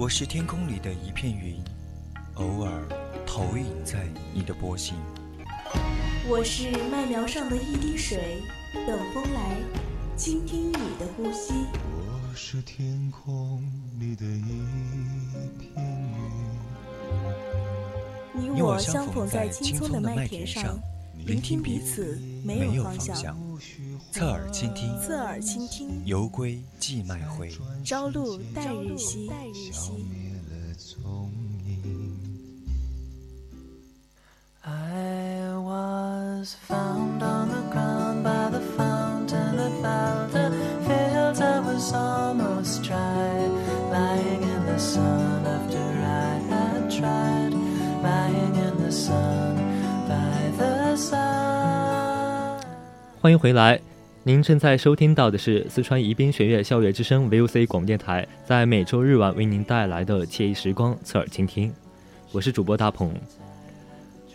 我是天空里的一片云，偶尔投影在你的波心。我是麦苗上的一滴水，等风来，倾听你的呼吸。我是天空里的一片云，你我相逢在青葱的麦田上，聆听彼此没有方向。侧耳倾听，侧耳倾听。犹归寄麦回，朝露待日晞。消灭了踪影。I was found on the ground by the fountain about the fields. I was almost dry, lying in the sun after I had tried, lying in the sun by the sun. 欢迎回来，您正在收听到的是四川宜宾学院校园之声 VOC 广播电台，在每周日晚为您带来的惬意时光，侧耳倾听。我是主播大鹏。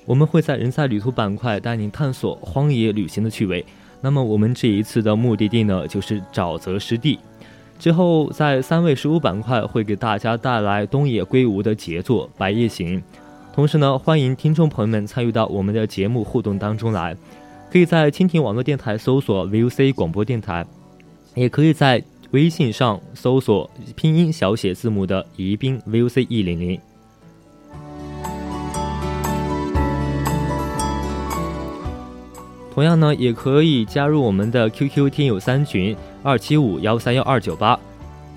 我们会在人在旅途板块带您探索荒野旅行的趣味。那么我们这一次的目的地呢，就是沼泽湿地。之后在三位十五板块会给大家带来东野圭吾的杰作《白夜行》。同时呢，欢迎听众朋友们参与到我们的节目互动当中来。可以在蜻蜓网络电台搜索 VOC 广播电台，也可以在微信上搜索拼音小写字母的宜宾 VOC 一零零。同样呢，也可以加入我们的 QQ 听友三群二七五幺三幺二九八。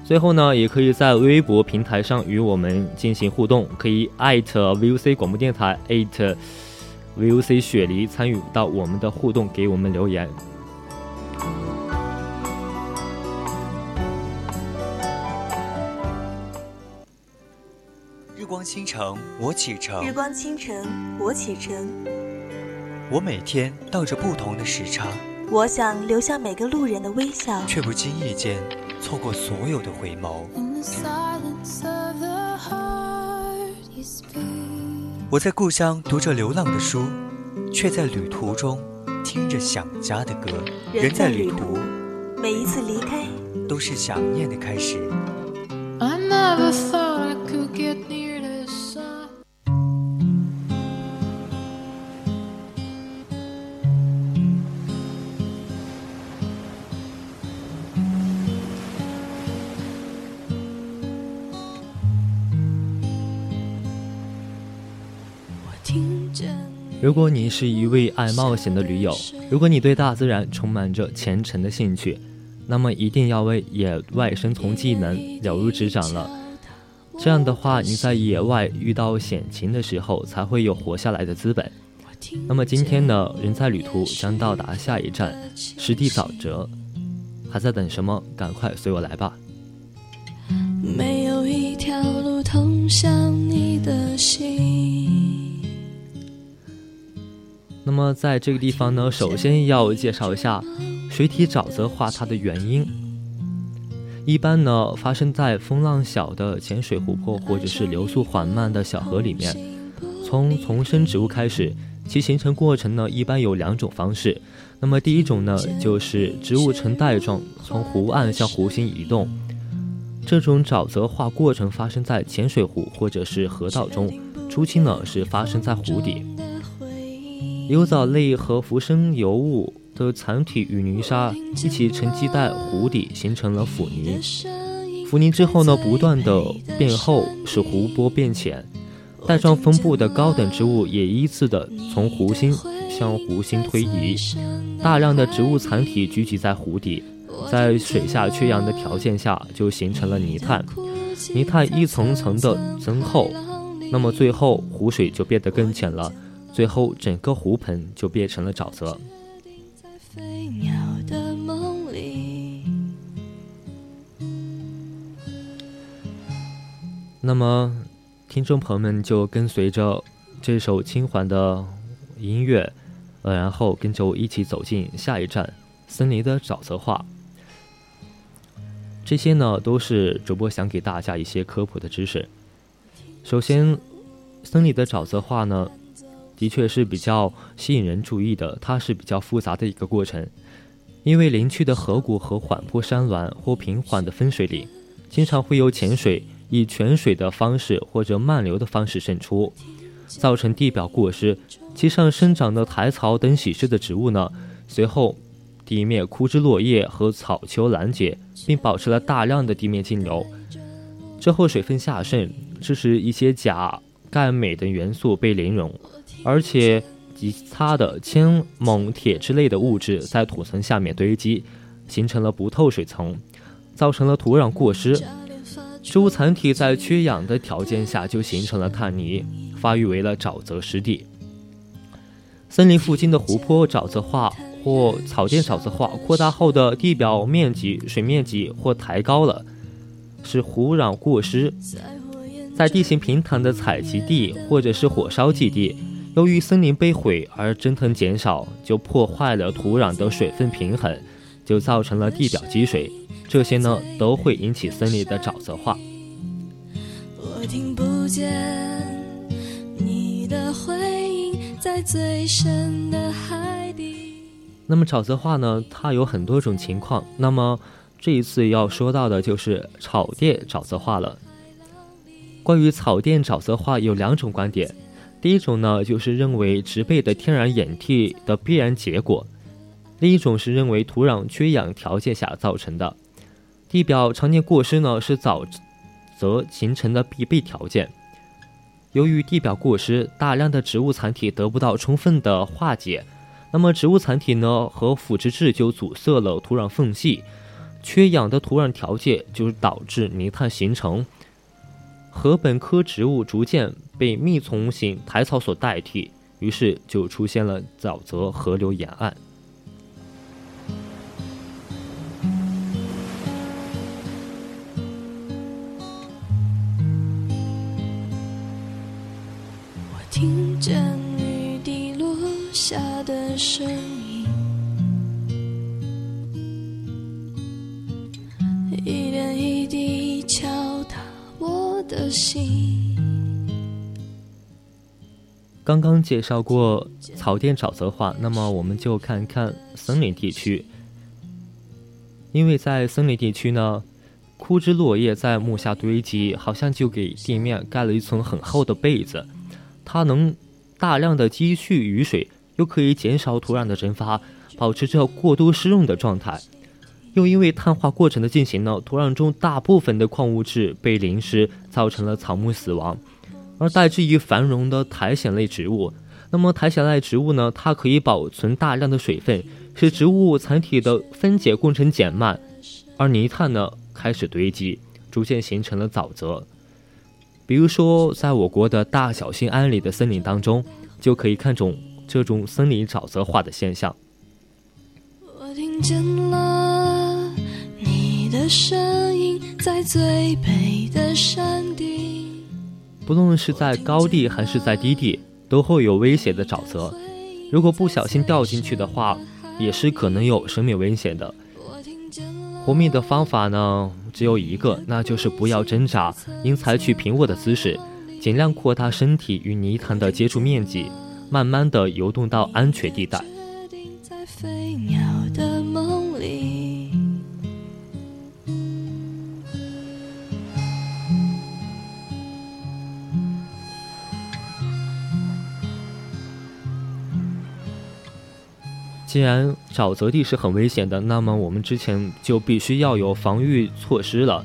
最后呢，也可以在微博平台上与我们进行互动，可以艾特 VOC 广播电台艾特 VOC 雪梨参与到我们的互动，给我们留言。日光倾城，我启程。日光倾城，我启程。我每天倒着不同的时差，我想留下每个路人的微笑，却不经意间错过所有的回眸。我在故乡读着流浪的书，却在旅途中听着想家的歌。人在旅途，每一次离开都是想念的开始。如果你是一位爱冒险的驴友，如果你对大自然充满着虔诚的兴趣，那么一定要为野外生存技能了如指掌了。这样的话，你在野外遇到险情的时候，才会有活下来的资本。那么今天呢，人在旅途将到达下一站湿地沼泽，还在等什么？赶快随我来吧！没有一条路通向你的心。那么在这个地方呢，首先要介绍一下水体沼泽化它的原因。一般呢发生在风浪小的浅水湖泊或者是流速缓慢的小河里面。从丛生植物开始，其形成过程呢一般有两种方式。那么第一种呢就是植物呈带状从湖岸向湖心移动。这种沼泽化过程发生在浅水湖或者是河道中，初期呢是发生在湖底。有藻类和浮生油物的残体与泥沙一起沉积在湖底，形成了腐泥。腐泥之后呢，不断的变厚，使湖泊变浅。带状分布的高等植物也依次的从湖心向湖心推移。大量的植物残体聚集在湖底，在水下缺氧的条件下，就形成了泥炭。泥炭一层层的增厚，那么最后湖水就变得更浅了。最后，整个湖盆就变成了沼泽。那么，听众朋友们就跟随着这首轻缓的音乐，呃，然后跟着我一起走进下一站——森林的沼泽化。这些呢，都是主播想给大家一些科普的知识。首先，森林的沼泽化呢。的确是比较吸引人注意的，它是比较复杂的一个过程，因为林区的河谷和缓坡山峦或平缓的分水岭，经常会有浅水以泉水的方式或者漫流的方式渗出，造成地表过湿。其上生长的苔草等喜湿的植物呢，随后地面枯枝落叶和草丘拦截，并保持了大量的地面径流。之后水分下渗，致使一些钾、钙、镁等元素被淋溶，而且其他的铅、锰、铁之类的物质在土层下面堆积，形成了不透水层，造成了土壤过湿。植物残体在缺氧的条件下就形成了碳泥，发育为了沼泽湿地。森林附近的湖泊沼泽化或草甸沼泽化扩大后的地表面积、水面积或抬高了，使土壤过湿。在地形平坦的采集地或者是火烧基地，由于森林被毁而蒸腾减少，就破坏了土壤的水分平衡，就造成了地表积水。这些呢，都会引起森林的沼泽化。我听不见你的回应，在最深的海底。那么沼泽化呢，它有很多种情况。那么这一次要说到的就是草甸沼泽化了。关于草甸沼泽化有两种观点，第一种呢就是认为植被的天然掩替的必然结果，另一种是认为土壤缺氧条件下造成的。地表常年过湿呢，是沼泽形成的必备条件。由于地表过湿，大量的植物残体得不到充分的化解，那么植物残体呢和腐殖质就阻塞了土壤缝隙，缺氧的土壤条件就是导致泥炭形成。禾本科植物逐渐被密丛型苔草所代替，于是就出现了沼泽河流沿岸。我听见雨滴落下的声音，刚刚介绍过草甸沼泽化，那么我们就看看森林地区。因为在森林地区呢，枯枝落叶在木下堆积，好像就给地面盖了一层很厚的被子。它能大量的积蓄雨水，又可以减少土壤的蒸发，保持着过度湿润的状态。又因为碳化过程的进行呢，土壤中大部分的矿物质被淋湿，造成了草木死亡，而代之于繁荣的苔藓类植物。那么苔藓类植物呢，它可以保存大量的水分，使植物残体的分解过程减慢，而泥炭呢开始堆积，逐渐形成了沼泽。比如说，在我国的大小兴安岭的森林当中，就可以看种这种森林沼泽化的现象。我听见了你的声音，在最北的山顶。不论是在高地还是在低地，都会有危险的沼泽。如果不小心掉进去的话，也是可能有生命危险的。活命的方法呢，只有一个，那就是不要挣扎，应采取平卧的姿势，尽量扩大身体与泥潭的接触面积，慢慢的游动到安全地带。既然沼泽地是很危险的，那么我们之前就必须要有防御措施了。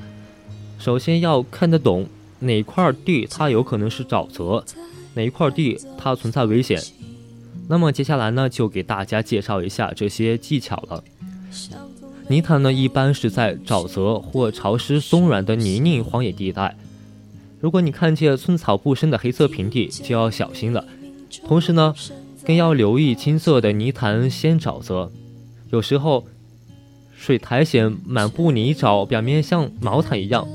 首先要看得懂哪块地它有可能是沼泽，哪一块地它存在危险。那么接下来呢，就给大家介绍一下这些技巧了。泥潭呢，一般是在沼泽或潮湿松软的泥泞荒野地带。如果你看见寸草不生的黑色平地，就要小心了。同时呢，更要留意青色的泥潭先沼泽，有时候水苔藓满布泥沼，表面像毛毯一样，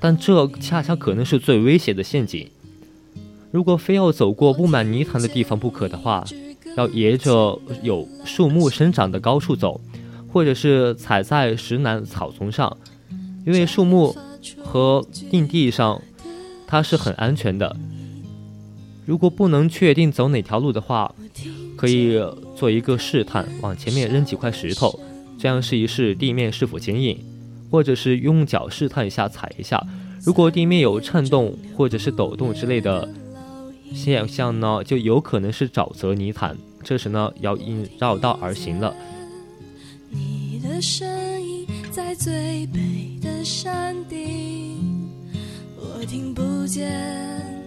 但这恰恰可能是最危险的陷阱。如果非要走过布满泥潭的地方不可的话，要沿着有树木生长的高处走，或者是踩在石楠草丛上，因为树木和硬地上它是很安全的。如果不能确定走哪条路的话，可以做一个试探，往前面扔几块石头，这样试一试地面是否坚硬，或者是用脚试探一下踩一下。如果地面有颤动或者是抖动之类的现象呢，就有可能是沼泽泥潭。这时呢，要应绕道而行了。你的声音在最北的山顶，我听不见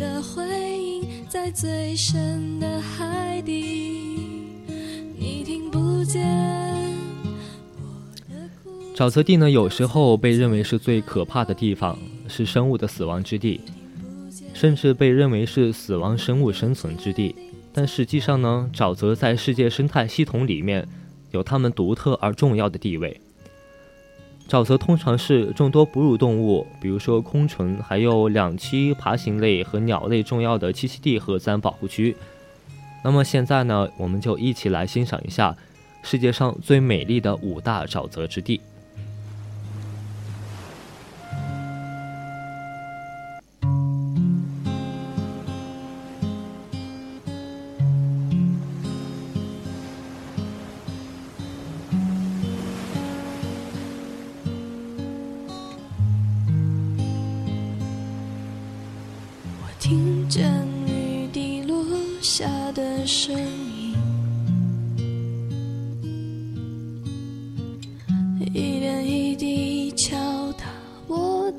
的回应在最深的海底，你听不见。沼泽地呢，有时候被认为是最可怕的地方，是生物的死亡之地，甚至被认为是死亡生物生存之地。但实际上呢，沼泽在世界生态系统里面有它们独特而重要的地位。沼泽通常是众多哺乳动物，比如说昆虫，还有两栖爬行类和鸟类重要的栖息地和自然保护区。那么现在呢，我们就一起来欣赏一下世界上最美丽的五大沼泽之地。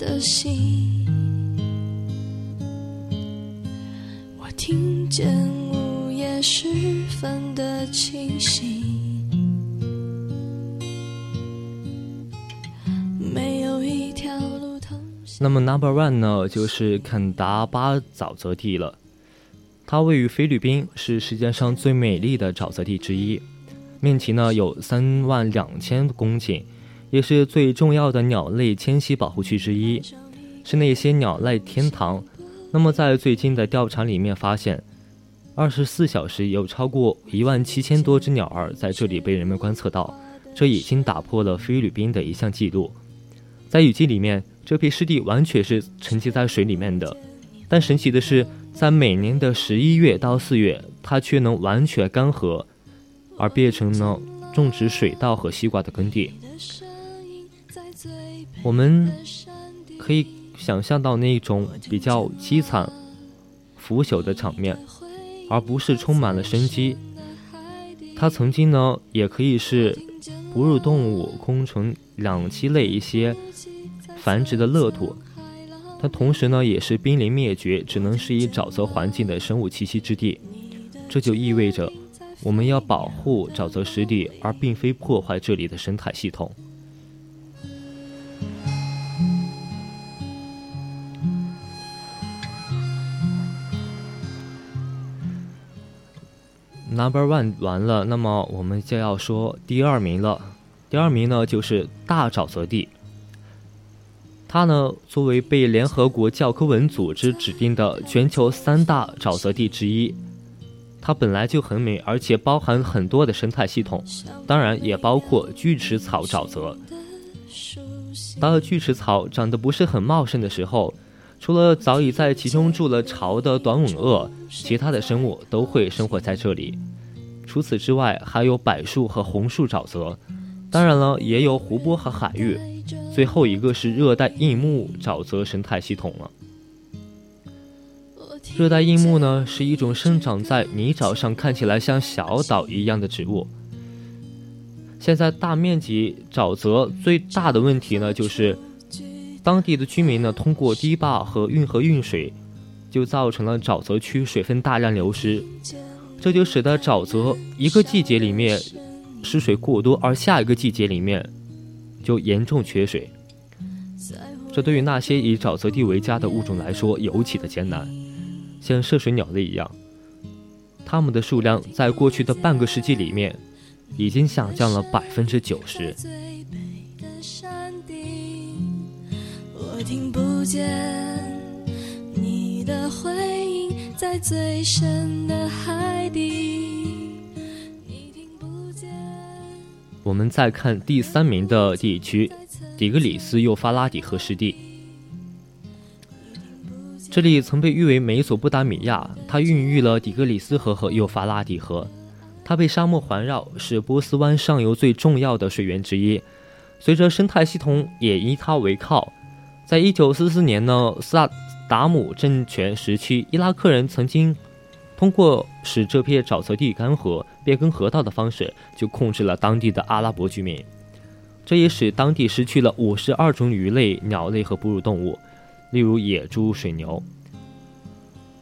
的心。我听见午夜时分的清醒，没有一条路通。那么 Number One 呢，就是肯达巴沼泽地了。它位于菲律宾，是世界上最美丽的沼泽地之一，面积呢有三万两千公顷，也是最重要的鸟类迁徙保护区之一，是那些鸟类天堂。那么在最近的调查里面发现，二十四小时有超过一万七千多只鸟儿在这里被人们观测到，这已经打破了菲律宾的一项记录。在雨季里面，这片湿地完全是沉积在水里面的，但神奇的是，在每年的十一月到四月，它却能完全干涸，而变成了种植水稻和西瓜的耕地。我们可以想象到那种比较凄惨、腐朽的场面，而不是充满了生机。它曾经呢，也可以是哺乳动物、昆虫、两栖类一些繁殖的乐土。它同时呢，也是濒临灭绝，只能适宜沼泽环境的生物栖息之地。这就意味着，我们要保护沼泽湿地，而并非破坏这里的生态系统。Number one 完了，那么我们就要说第二名了。第二名呢，就是大沼泽地。它呢，作为被联合国教科文组织指定的全球三大沼泽地之一，它本来就很美，而且包含很多的生态系统，当然也包括锯齿草沼泽。当锯齿草长得不是很茂盛的时候，除了早已在其中筑了巢的短吻鳄，其他的生物都会生活在这里。除此之外，还有柏树和红树沼泽，当然了，也有湖泊和海域。最后一个是热带硬木沼泽生态系统了。热带硬木呢，是一种生长在泥沼上、看起来像小岛一样的植物。现在大面积沼泽最大的问题呢，就是当地的居民呢，通过堤坝和运河运水，就造成了沼泽区水分大量流失，这就使得沼泽一个季节里面失水过多，而下一个季节里面就严重缺水。这对于那些以沼泽地为家的物种来说尤其的艰难，像涉水鸟类一样，它们的数量在过去的半个世纪里面。已经下降了百分之九十。听不见你的回应，在最深的海底。我们再看第三名的地区，底格里斯幼发拉底河湿地。这里曾被誉为美索不达米亚，它孕育了底格里斯河和幼发拉底河。它被沙漠环绕，是波斯湾上游最重要的水源之一。随着生态系统也依它为靠，在一九四四年呢，萨达姆政权时期，伊拉克人曾经通过使这片沼泽地干涸、变更河道的方式，就控制了当地的阿拉伯居民。这也使当地失去了五十二种鱼类、鸟类和哺乳动物，例如野猪、水牛。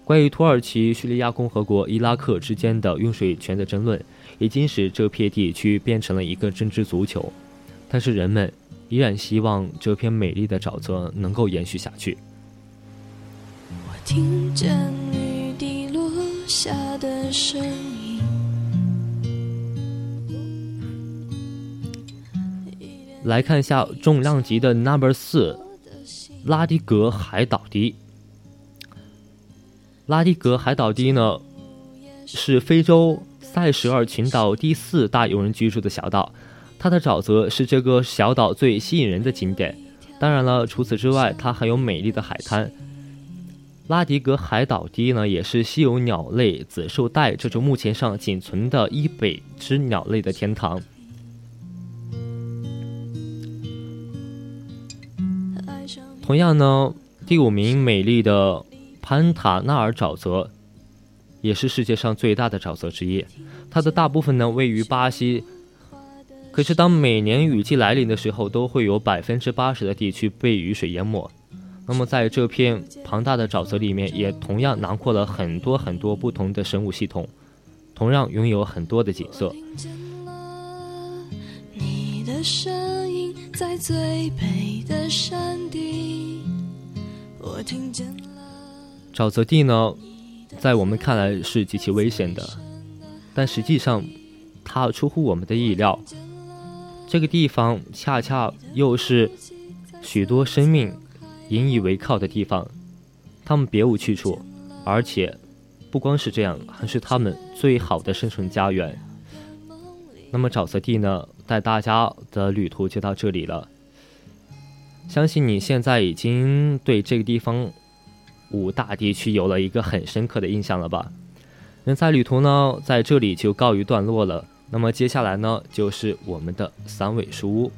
关于土耳其、叙利亚共和国、伊拉克之间的用水权的争论，已经使这片地区变成了一个政治足球。但是人们依然希望这片美丽的沼泽能够延续下去。我听见雨滴落下的声音。来看一下重量级的 Number 四，拉迪格海岛堤。拉迪格海岛堤呢，是非洲塞舌尔群岛第四大有人居住的小岛，它的沼泽是这个小岛最吸引人的景点。当然了，除此之外，它还有美丽的海滩。拉迪格海岛堤呢，也是稀有鸟类紫绶带这种目前上仅存的一北之鸟类的天堂。同样呢，第五名美丽的。潘塔纳尔沼泽也是世界上最大的沼泽之一，它的大部分呢位于巴西。可是当每年雨季来临的时候，都会有百分之八十的地区被雨水淹没。那么在这片庞大的沼泽里面，也同样囊括了很多很多不同的生物系统，同样拥有很多的景色。你的声音在最北的山顶，我听见了。沼泽地呢，在我们看来是极其危险的，但实际上，它出乎我们的意料。这个地方恰恰又是许多生命引以为靠的地方，他们别无去处，而且不光是这样，还是他们最好的生存家园。那么沼泽地呢，带大家的旅途就到这里了。相信你现在已经对这个地方。五大地区有了一个很深刻的印象了吧？人在旅途呢，在这里就告一段落了。那么接下来呢，就是我们的三尾书屋。